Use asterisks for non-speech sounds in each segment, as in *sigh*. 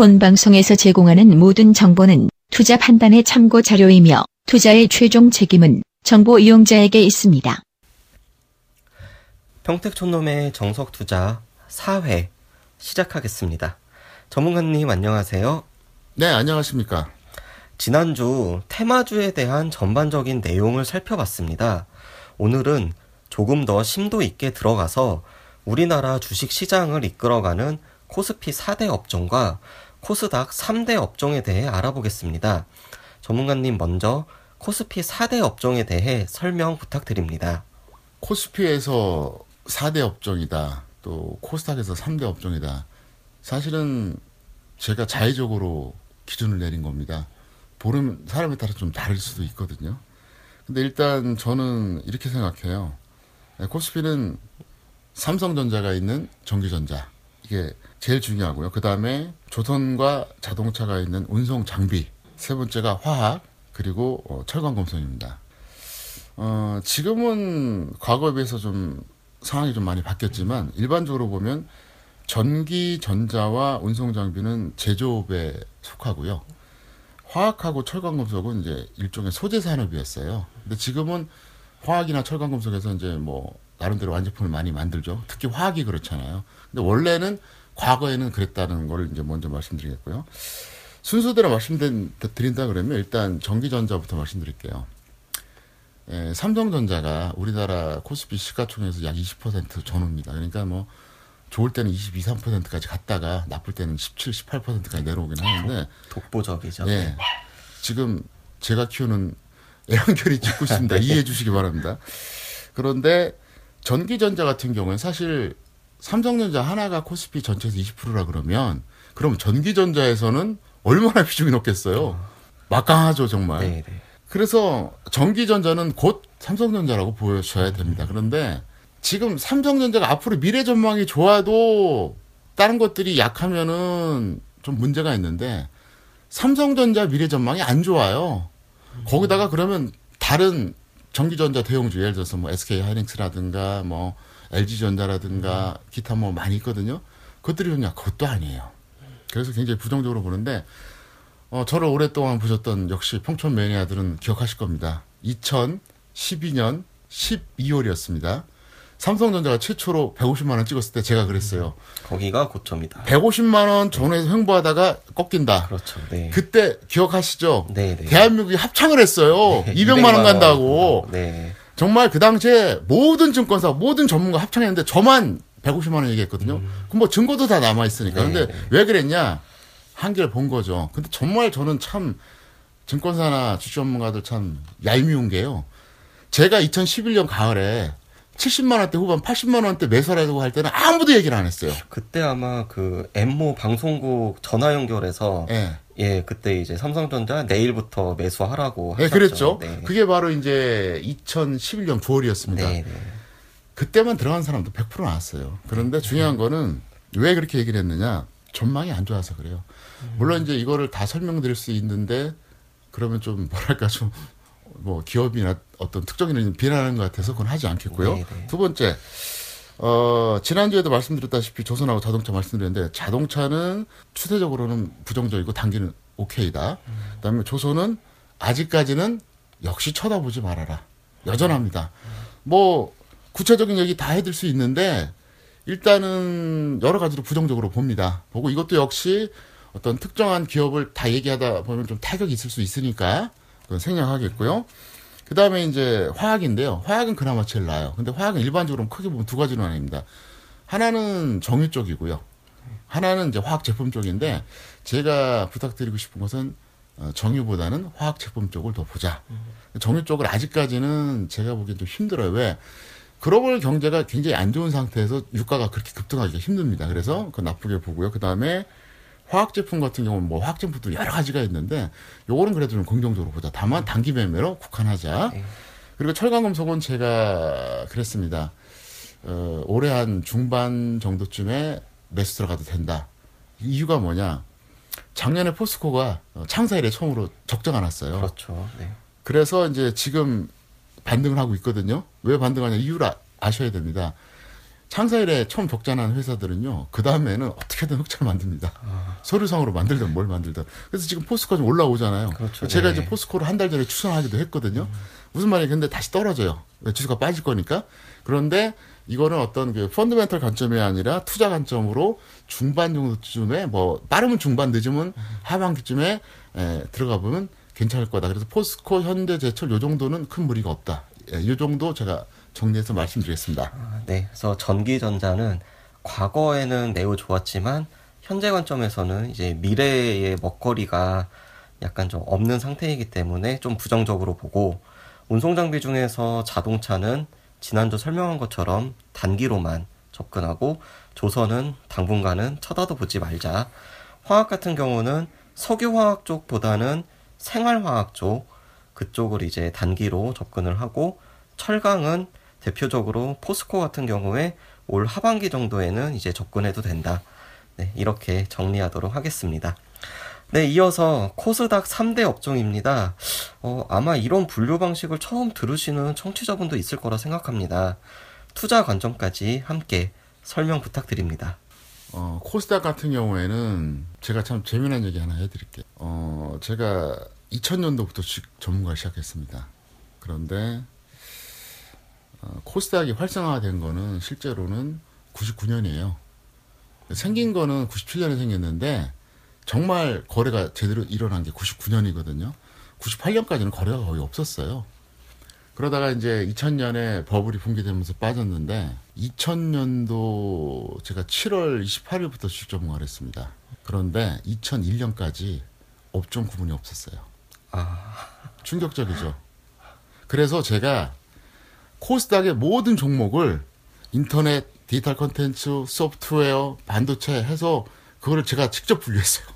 본 방송에서 제공하는 모든 정보는 투자 판단의 참고 자료이며 투자의 최종 책임은 정보 이용자에게 있습니다. 평택촌놈의 정석 투자 4회 시작하겠습니다. 전문가님 안녕하세요. 네, 안녕하십니까. 지난주 테마주에 대한 전반적인 내용을 살펴봤습니다. 오늘은 조금 더 심도 있게 들어가서 우리나라 주식 시장을 이끌어가는 코스피 4대 업종과 코스닥 3대 업종에 대해 알아보겠습니다. 전문가님 먼저 코스피 4대 업종에 대해 설명 부탁드립니다. 코스피에서 4대 업종이다. 또 코스닥에서 3대 업종이다. 사실은 제가 자의적으로 기준을 내린 겁니다. 보는 사람에 따라 좀 다를 수도 있거든요. 근데 일단 저는 이렇게 생각해요. 코스피는 삼성전자가 있는 전기전자. 이게 제일 중요하고요. 그 다음에 조선과 자동차가 있는 운송 장비. 세 번째가 화학. 그리고 어, 철광금속입니다. 어, 지금은 과거에 비해서 좀 상황이 좀 많이 바뀌었지만 일반적으로 보면 전기 전자와 운송 장비는 제조업에 속하고요. 화학하고 철광금속은 이제 일종의 소재 산업이었어요. 근데 지금은 화학이나 철광금속에서 이제 뭐 나름대로 완제품을 많이 만들죠. 특히 화학이 그렇잖아요. 근데 원래는 과거에는 그랬다는 걸 이제 먼저 말씀드리겠고요. 순서대로 말씀드린다 그러면 일단 전기전자부터 말씀드릴게요. 예, 삼성전자가 우리나라 코스피 시가총액에서 약 20% 전후입니다. 그러니까 뭐 좋을 때는 22, 3%까지 갔다가 나쁠 때는 17, 18%까지 내려오긴 하는데 독보적이죠. 예. 지금 제가 키우는 애완결이 짓고 있습니다. *laughs* 이해해 주시기 바랍니다. 그런데 전기전자 같은 경우는 사실 삼성전자 하나가 코스피 전체에서 20%라 그러면 그럼 전기전자에서는 얼마나 비중이 높겠어요? 막강하죠, 정말. 네, 네. 그래서 전기전자는 곧 삼성전자라고 보여줘야 됩니다. 그런데 지금 삼성전자가 앞으로 미래 전망이 좋아도 다른 것들이 약하면은 좀 문제가 있는데 삼성전자 미래 전망이 안 좋아요. 거기다가 그러면 다른 전기전자 대형주 예를 들어서 뭐 SK 하이닉스라든가 뭐 LG전자라든가 기타 뭐 많이 있거든요. 그것들이 좋냐? 그것도 아니에요. 그래서 굉장히 부정적으로 보는데 어, 저를 오랫동안 보셨던 역시 평촌 매니아들은 기억하실 겁니다. 2012년 12월이었습니다. 삼성전자가 최초로 150만 원 찍었을 때 제가 그랬어요. 거기가 고점이다. 150만 원 전후에서 횡보하다가 꺾인다. 그렇죠. 네. 그때 기억하시죠? 네, 네. 대한민국이 합창을 했어요. 네, *laughs* 200만 원 간다고. 네. 정말 그 당시에 모든 증권사, 모든 전문가 합창했는데 저만 150만 원 얘기했거든요. 그럼 뭐 증거도 다 남아 있으니까. 네, 근데 네. 왜 그랬냐? 한계를 본 거죠. 근데 정말 저는 참 증권사나 주식 전문가들 참 얄미운 게요. 제가 2011년 가을에 70만 원대 후반 80만 원대 매수하라고 할 때는 아무도 얘기를 안 했어요. 그때 아마 그 엠모 방송국 전화 연결해서 예. 예, 그때 이제 삼성전자 내일부터 매수하라고 네, 하셨죠. 그랬죠. 네. 그게 바로 이제 2011년 9월이었습니다. 네, 네. 그때만 들어간 사람도 100% 나왔어요. 그런데 중요한 거는 왜 그렇게 얘기를 했느냐? 전망이 안 좋아서 그래요. 물론 이제 이거를 다 설명드릴 수 있는데 그러면 좀 뭐랄까 좀 뭐 기업이나 어떤 특정인을 비난하는 것 같아서 그건 하지 않겠고요. 네, 네. 두 번째, 어, 지난주에도 말씀드렸다시피 조선하고 자동차 말씀드렸는데 자동차는 추세적으로는 부정적이고 단기는 오케이다. 그다음에 조선은 아직까지는 역시 쳐다보지 말아라. 여전합니다. 뭐 구체적인 얘기 다 해드릴 수 있는데 일단은 여러 가지로 부정적으로 봅니다. 보고 이것도 역시 어떤 특정한 기업을 다 얘기하다 보면 좀 타격이 있을 수 있으니까 그건 생략하겠고요. 그 다음에 이제 화학인데요. 화학은 그나마 제일 나아요. 근데 화학은 일반적으로 크게 보면 두 가지로 나뉩니다. 하나는 정유 쪽이고요. 하나는 이제 화학 제품 쪽인데 제가 부탁드리고 싶은 것은 어, 정유보다는 화학 제품 쪽을 더 보자. 정유 쪽을 아직까지는 제가 보기엔 좀 힘들어요. 왜? 글로벌 경제가 굉장히 안 좋은 상태에서 유가가 그렇게 급등하기가 힘듭니다. 그래서 그거 나쁘게 보고요. 그 다음에 화학 제품 같은 경우는 뭐 화학 제품도 여러 가지가 있는데 요거는 그래도 좀 긍정적으로 보자. 다만 단기 매매로 국한하자. 네. 그리고 철강 금속은 제가 그랬습니다. 어, 올해 한 중반 정도쯤에 매수 들어가도 된다. 이유가 뭐냐? 작년에 포스코가 어, 창사 이래 처음으로 적자가 났어요. 그렇죠. 네. 그래서 이제 지금 반등을 하고 있거든요. 왜 반등하냐 이유를 아, 아셔야 됩니다. 창사일에 처음 독자난 회사들은요, 그 다음에는 어떻게든 흑자를 만듭니다. 서류상으로 만들든 뭘 만들든. 그래서 지금 포스코가 좀 올라오잖아요. 그렇죠. 제가 네. 이제 포스코를 한 달 전에 추천하기도 했거든요. 무슨 말이에요? 근데 다시 떨어져요. 왜 지수가 빠질 거니까. 그런데 이거는 어떤 그 펀드멘털 관점이 아니라 투자 관점으로 중반 정도쯤에 뭐 빠르면 중반 늦으면 하반기쯤에 에, 들어가 보면 괜찮을 거다. 그래서 포스코, 현대제철 요 정도는 큰 무리가 없다. 예, 요 정도 제가 정리해서 말씀드리겠습니다. 아, 네, 그래서 전기전자는 과거에는 매우 좋았지만 현재 관점에서는 이제 미래의 먹거리가 약간 좀 없는 상태이기 때문에 좀 부정적으로 보고 운송 장비 중에서 자동차는 지난주 설명한 것처럼 단기로만 접근하고 조선은 당분간은 쳐다도 보지 말자. 화학 같은 경우는 석유화학 쪽보다는 생활화학 쪽 그쪽을 이제 단기로 접근을 하고 철강은 대표적으로 포스코 같은 경우에 올 하반기 정도에는 이제 접근해도 된다. 네, 이렇게 정리하도록 하겠습니다. 네, 이어서 코스닥 3대 업종입니다. 어, 아마 이런 분류 방식을 처음 들으시는 청취자분도 있을 거라 생각합니다. 투자 관점까지 함께 설명 부탁드립니다. 어, 코스닥 같은 경우에는 제가 참 재미난 얘기 하나 해드릴게요. 어, 제가 2000년도부터 주식 전문가를 시작했습니다. 그런데 어, 코스닥이 활성화된 거는 실제로는 99년이에요. 생긴 거는 97년에 생겼는데 정말 거래가 제대로 일어난 게 99년이거든요. 98년까지는 거래가 거의 없었어요. 그러다가 이제 2000년에 버블이 붕괴되면서 빠졌는데 2000년도 제가 7월 28일부터 주식 전문가를 했습니다. 그런데 2001년까지 업종 구분이 없었어요. 아, 충격적이죠. 그래서 제가 코스닥의 모든 종목을 인터넷, 디지털 컨텐츠, 소프트웨어, 반도체 해서 그거를 제가 직접 분류했어요.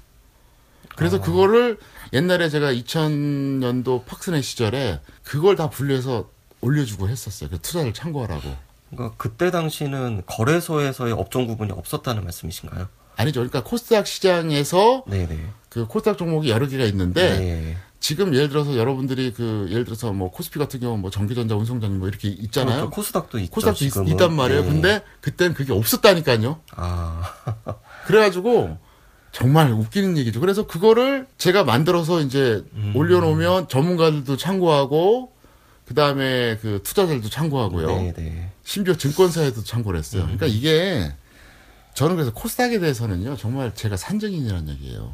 그래서 그거를 옛날에 제가 2000년도 팍스네 시절에 그걸 다 분류해서 올려주고 했었어요. 그 투자를 참고하라고. 그러니까 그때 당시는 거래소에서의 업종 구분이 없었다는 말씀이신가요? 아니죠. 그러니까 코스닥 시장에서 네네. 그 코스닥 종목이 여러 개가 있는데 네. 지금 예를 들어서 여러분들이 그 예를 들어서 뭐 코스피 같은 경우 뭐 전기전자 운송장님 뭐 이렇게 있잖아요. 그렇죠. 코스닥도 있죠. 코스닥도 있, 지금은. 있 단 말이에요. 네. 근데 그때는 그게 없었다니까요. 아, *laughs* 그래가지고 정말 웃기는 얘기죠. 그래서 그거를 제가 만들어서 이제 음. 올려놓으면 전문가들도 참고하고 그 다음에 그 투자자들도 참고하고요. 네네. 심지어 증권사에도 참고를 했어요. 음. 그러니까 이게 저는 그래서 코스닥에 대해서는요 정말 제가 산증인이라는 얘기예요.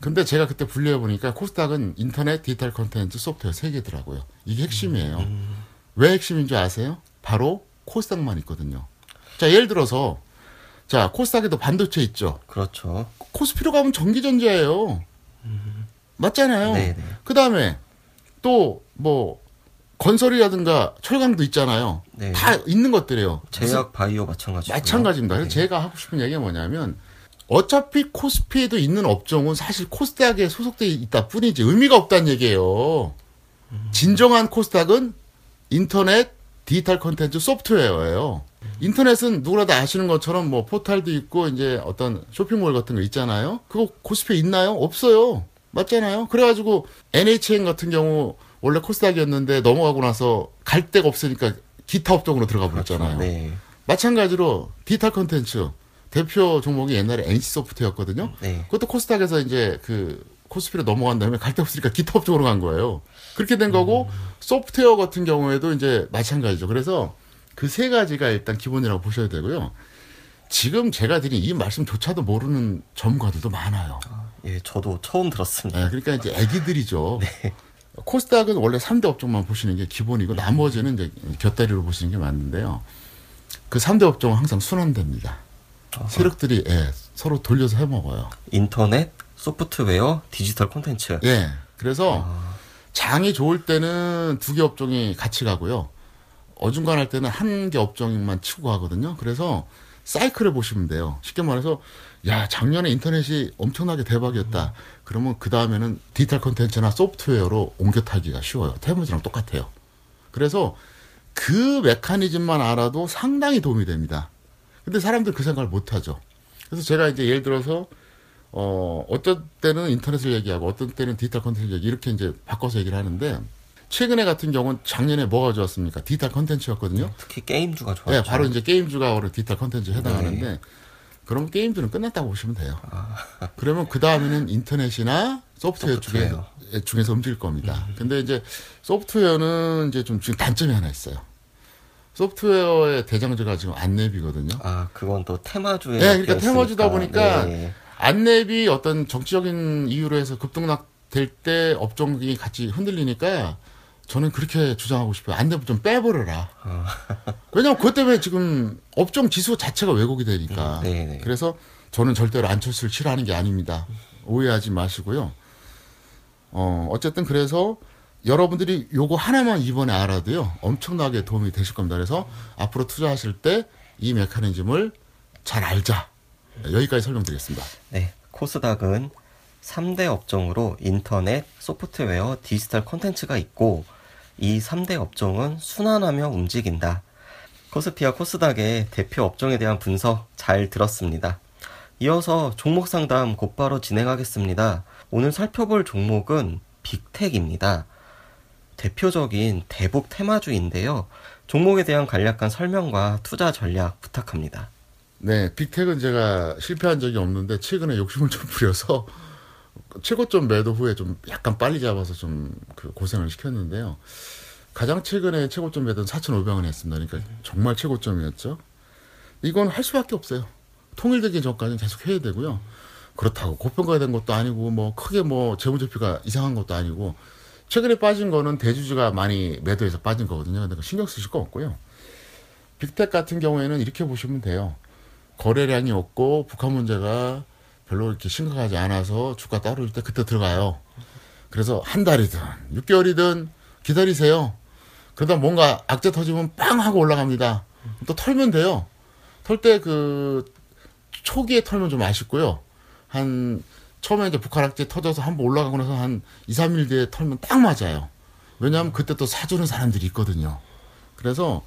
근데 제가 그때 분류해 보니까 코스닥은 인터넷, 디지털 컨텐츠, 소프트웨어 세 개더라고요. 이게 핵심이에요. 음. 왜 핵심인 줄 아세요? 바로 코스닥만 있거든요. 자 예를 들어서 자 코스닥에도 반도체 있죠. 그렇죠. 코스피로 가면 전기전자예요. 맞잖아요. 네네. 그 다음에 또 뭐 건설이라든가 철강도 있잖아요. 네. 다 있는 것들이에요. 제약 바이오 마찬가지고. 마찬가지입니다. 그래서 제가 하고 싶은 얘기가 뭐냐면 어차피 코스피에도 있는 업종은 사실 코스닥에 소속돼 있다 뿐이지 의미가 없다는 얘기예요. 진정한 코스닥은 인터넷, 디지털 콘텐츠, 소프트웨어예요. 인터넷은 누구나 다 아시는 것처럼 뭐 포탈도 있고 이제 어떤 쇼핑몰 같은 거 있잖아요. 그거 코스피에 있나요? 없어요. 맞잖아요. 그래가지고 NHN 같은 경우 원래 코스닥이었는데 넘어가고 나서 갈 데가 없으니까 기타 업종으로 들어가 버렸잖아요. 네. 마찬가지로 디지털 컨텐츠 대표 종목이 옛날에 NC 소프트였거든요. 네. 그것도 코스닥에서 이제 그 코스피로 넘어간 다음에 갈 데 없으니까 기타 업종으로 간 거예요. 그렇게 된 거고 소프트웨어 같은 경우에도 이제 마찬가지죠. 그래서 그 세 가지가 일단 기본이라고 보셔야 되고요. 지금 제가 드린 이 말씀조차도 모르는 전문가들도 많아요. 예, 저도 처음 들었습니다. 네, 그러니까 이제 애기들이죠. *laughs* 코스닥은 원래 3대 업종만 보시는 게 기본이고 나머지는 이제 곁다리로 보시는 게 맞는데요. 그 3대 업종은 항상 순환됩니다. 세력들이 예, 서로 돌려서 해먹어요. 인터넷, 소프트웨어, 디지털 콘텐츠. 예. 그래서 아, 장이 좋을 때는 두 개 업종이 같이 가고요. 어중간할 때는 한 개 업종만 치고 가거든요. 그래서 사이클을 보시면 돼요. 쉽게 말해서 야 작년에 인터넷이 엄청나게 대박이었다. 그러면 그 다음에는 디지털 콘텐츠나 소프트웨어로 옮겨 타기가 쉬워요. 태무지랑 똑같아요. 그래서 그 메커니즘만 알아도 상당히 도움이 됩니다. 근데 사람들 그 생각을 못 하죠. 그래서 제가 이제 예를 들어서 어, 어떤 때는 인터넷을 얘기하고 어떤 때는 디지털 콘텐츠 얘기 이렇게 이제 바꿔서 얘기를 하는데 최근에 같은 경우는 작년에 뭐가 좋았습니까? 디지털 컨텐츠였거든요. 특히 게임주가 좋았죠. 네, 바로 이제 게임주가 오늘 디지털 컨텐츠에 해당하는데 그럼 게임주는 끝났다고 보시면 돼요. *laughs* 그러면 그 다음에는 인터넷이나 소프트웨어, 소프트웨어. 중에, 중에서 움직일 겁니다. 근데 이제 소프트웨어는 이제 좀 지금 단점이 하나 있어요. 소프트웨어의 대장주가 지금 안내비거든요. 아, 그건 또 테마주에. 네, 그러니까 테마주다. 보니까 네. 안내비 어떤 정치적인 이유로 해서 급등락 될 때 업종이 같이 흔들리니까 저는 그렇게 주장하고 싶어요. 안내비 좀 빼버려라. 왜냐면 그것 때문에 지금 업종 지수 자체가 왜곡이 되니까. 음, 네네. 그래서 저는 절대로 안철수를 싫어하는 게 아닙니다. 오해하지 마시고요. 어, 어쨌든 그래서 여러분들이 요거 하나만 이번에 알아도요. 엄청나게 도움이 되실 겁니다. 그래서 앞으로 투자하실 때 이 메커니즘을 잘 알자. 여기까지 설명드리겠습니다. 네, 코스닥은 3대 업종으로 인터넷, 소프트웨어, 디지털 콘텐츠가 있고 이 3대 업종은 순환하며 움직인다. 코스피와 코스닥의 대표 업종에 대한 분석 잘 들었습니다. 이어서 종목 상담 곧바로 진행하겠습니다. 오늘 살펴볼 종목은 빅텍입니다. 대표적인 대북 테마주인데요. 종목에 대한 간략한 설명과 투자 전략 부탁합니다. 네, 빅텍은 제가 실패한 적이 없는데 최근에 욕심을 좀 부려서 최고점 매도 후에 좀 약간 빨리 잡아서 좀 그 고생을 시켰는데요. 가장 최근에 최고점 매도는 4,500원 했습니다. 그러니까 정말 최고점이었죠. 이건 할 수밖에 없어요. 통일되기 전까지는 계속 해야 되고요. 그렇다고 고평가가 된 것도 아니고 뭐 크게 뭐 재무제표가 이상한 것도 아니고 최근에 빠진 거는 대주주가 많이 매도해서 빠진 거거든요. 그거 신경 쓰실 거 없고요. 빅텍 같은 경우에는 이렇게 보시면 돼요. 거래량이 없고 북한 문제가 별로 이렇게 심각하지 않아서 주가 따라올 때 그때 들어가요. 그래서 한 달이든 6개월이든 기다리세요. 그러다 뭔가 악재 터지면 빵 하고 올라갑니다. 또 털면 돼요. 털 때 그 초기에 털면 좀 아쉽고요. 한 처음에 이제 북한 악재 터져서 한번 올라가고 나서 한 2, 3일 뒤에 털면 딱 맞아요. 왜냐하면 그때 또 사주는 사람들이 있거든요. 그래서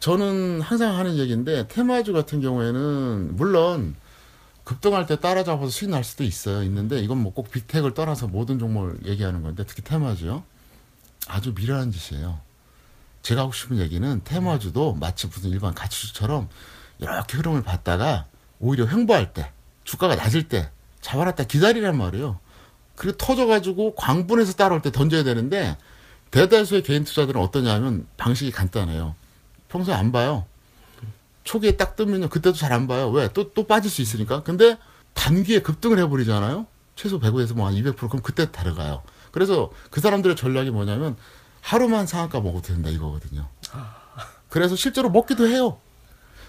저는 항상 하는 얘기인데 테마주 같은 경우에는 물론 급등할 때 따라잡아서 수익 날 수도 있어요. 있는데 이건 뭐 꼭 빅텍을 떠나서 모든 종목을 얘기하는 건데 특히 테마주요. 아주 미련한 짓이에요. 제가 하고 싶은 얘기는 테마주도 마치 무슨 일반 가치주처럼 이렇게 흐름을 봤다가 오히려 횡보할 때 주가가 낮을 때 잡아놨다 기다리란 말이에요. 그리고 터져가지고 광분해서 따라올 때 던져야 되는데 대다수의 개인 투자들은 어떠냐면 방식이 간단해요. 평소에 안 봐요. 초기에 딱 뜨면요. 그때도 잘 안 봐요. 왜? 또, 또 빠질 수 있으니까. 근데 단기에 급등을 해버리잖아요. 최소 100에서 뭐 한 200% 그럼 그때 다르가요. 그래서 그 사람들의 전략이 뭐냐면 하루만 상한가 먹어도 된다 이거거든요. 그래서 실제로 먹기도 해요.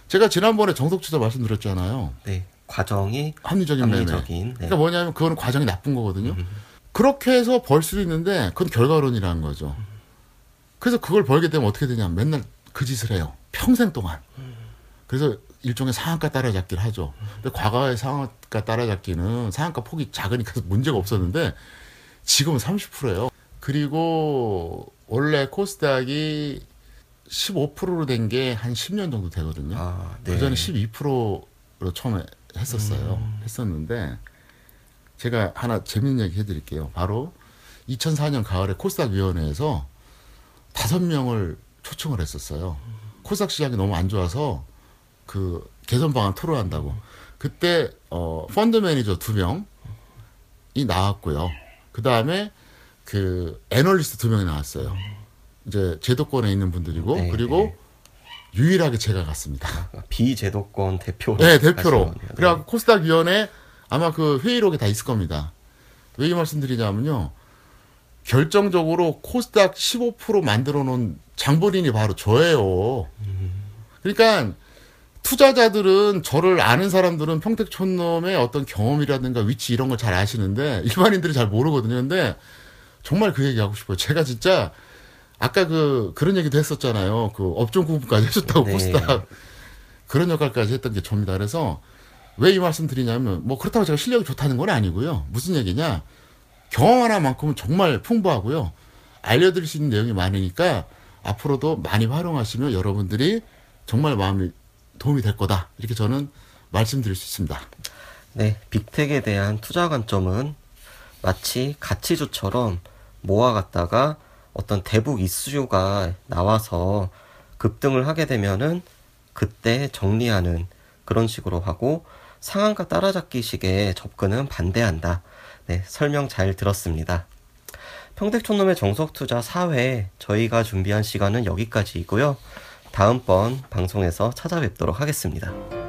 제가 지난번에 정석 투자 말씀드렸잖아요. 네, 과정이 합리적인 매매. 합리적인. 네. 그러니까 뭐냐면 그거는 과정이 나쁜 거거든요. 그렇게 해서 벌 수도 있는데 그건 결과론이라는 거죠. 그래서 그걸 벌게 되면 어떻게 되냐면 맨날 그 짓을 해요. 평생 동안. 그래서 일종의 상한가 따라잡기를 하죠. 근데 과거의 상한가 따라잡기는 상한가 폭이 작으니까 *laughs* 문제가 없었는데 지금은 30%예요. 그리고 원래 코스닥이 15%로 된 게 한 10년 정도 되거든요. 아, 네. 그전에 12%로 처음에 했었어요. 했었는데 제가 하나 재밌는 얘기 해드릴게요. 바로 2004년 가을에 코스닥 위원회에서 다섯 명을 초청을 했었어요. 코스닥 시장이 너무 안 좋아서 그 개선 방안 토론한다고. 그때 어 펀드 매니저 두 명이 나왔고요. 그 다음에 그 애널리스트 두 명이 나왔어요. 이제 제도권에 있는 분들이고 네, 그리고 유일하게 제가 갔습니다. *laughs* 비제도권 대표로. 네, 대표로. 거네요. 그래갖고 코스닥 위원회 아마 그 회의록에 다 있을 겁니다. 왜 이 말씀드리냐면요. 결정적으로 코스닥 15% 만들어 놓은 장본인이 바로 저예요. 그러니까 투자자들은 저를 아는 사람들은 평택촌놈의 어떤 경험이라든가 위치 이런 걸 잘 아시는데 일반인들이 잘 모르거든요. 근데 정말 그 얘기 하고 싶어요. 제가 진짜 아까 그 그런 얘기도 했었잖아요. 그 업종 구분까지 해줬다고 네. 코스닥 그런 역할까지 했던 게 접니다. 그래서 왜 이 말씀 드리냐면 뭐 그렇다고 제가 실력이 좋다는 건 아니고요. 무슨 얘기냐 경험 하나만큼은 정말 풍부하고요. 알려드릴 수 있는 내용이 많으니까 앞으로도 많이 활용하시면 여러분들이 정말 마음이 도움이 될 거다. 이렇게 저는 말씀드릴 수 있습니다. 네, 빅텍에 대한 투자 관점은 마치 가치주처럼 모아갔다가 어떤 대북 이슈가 나와서 급등을 하게 되면은 그때 정리하는 그런 식으로 하고 상한가 따라잡기식의 접근은 반대한다. 네, 설명 잘 들었습니다. 평택촌놈의 정석투자 4회 저희가 준비한 시간은 여기까지이고요. 다음번 방송에서 찾아뵙도록 하겠습니다.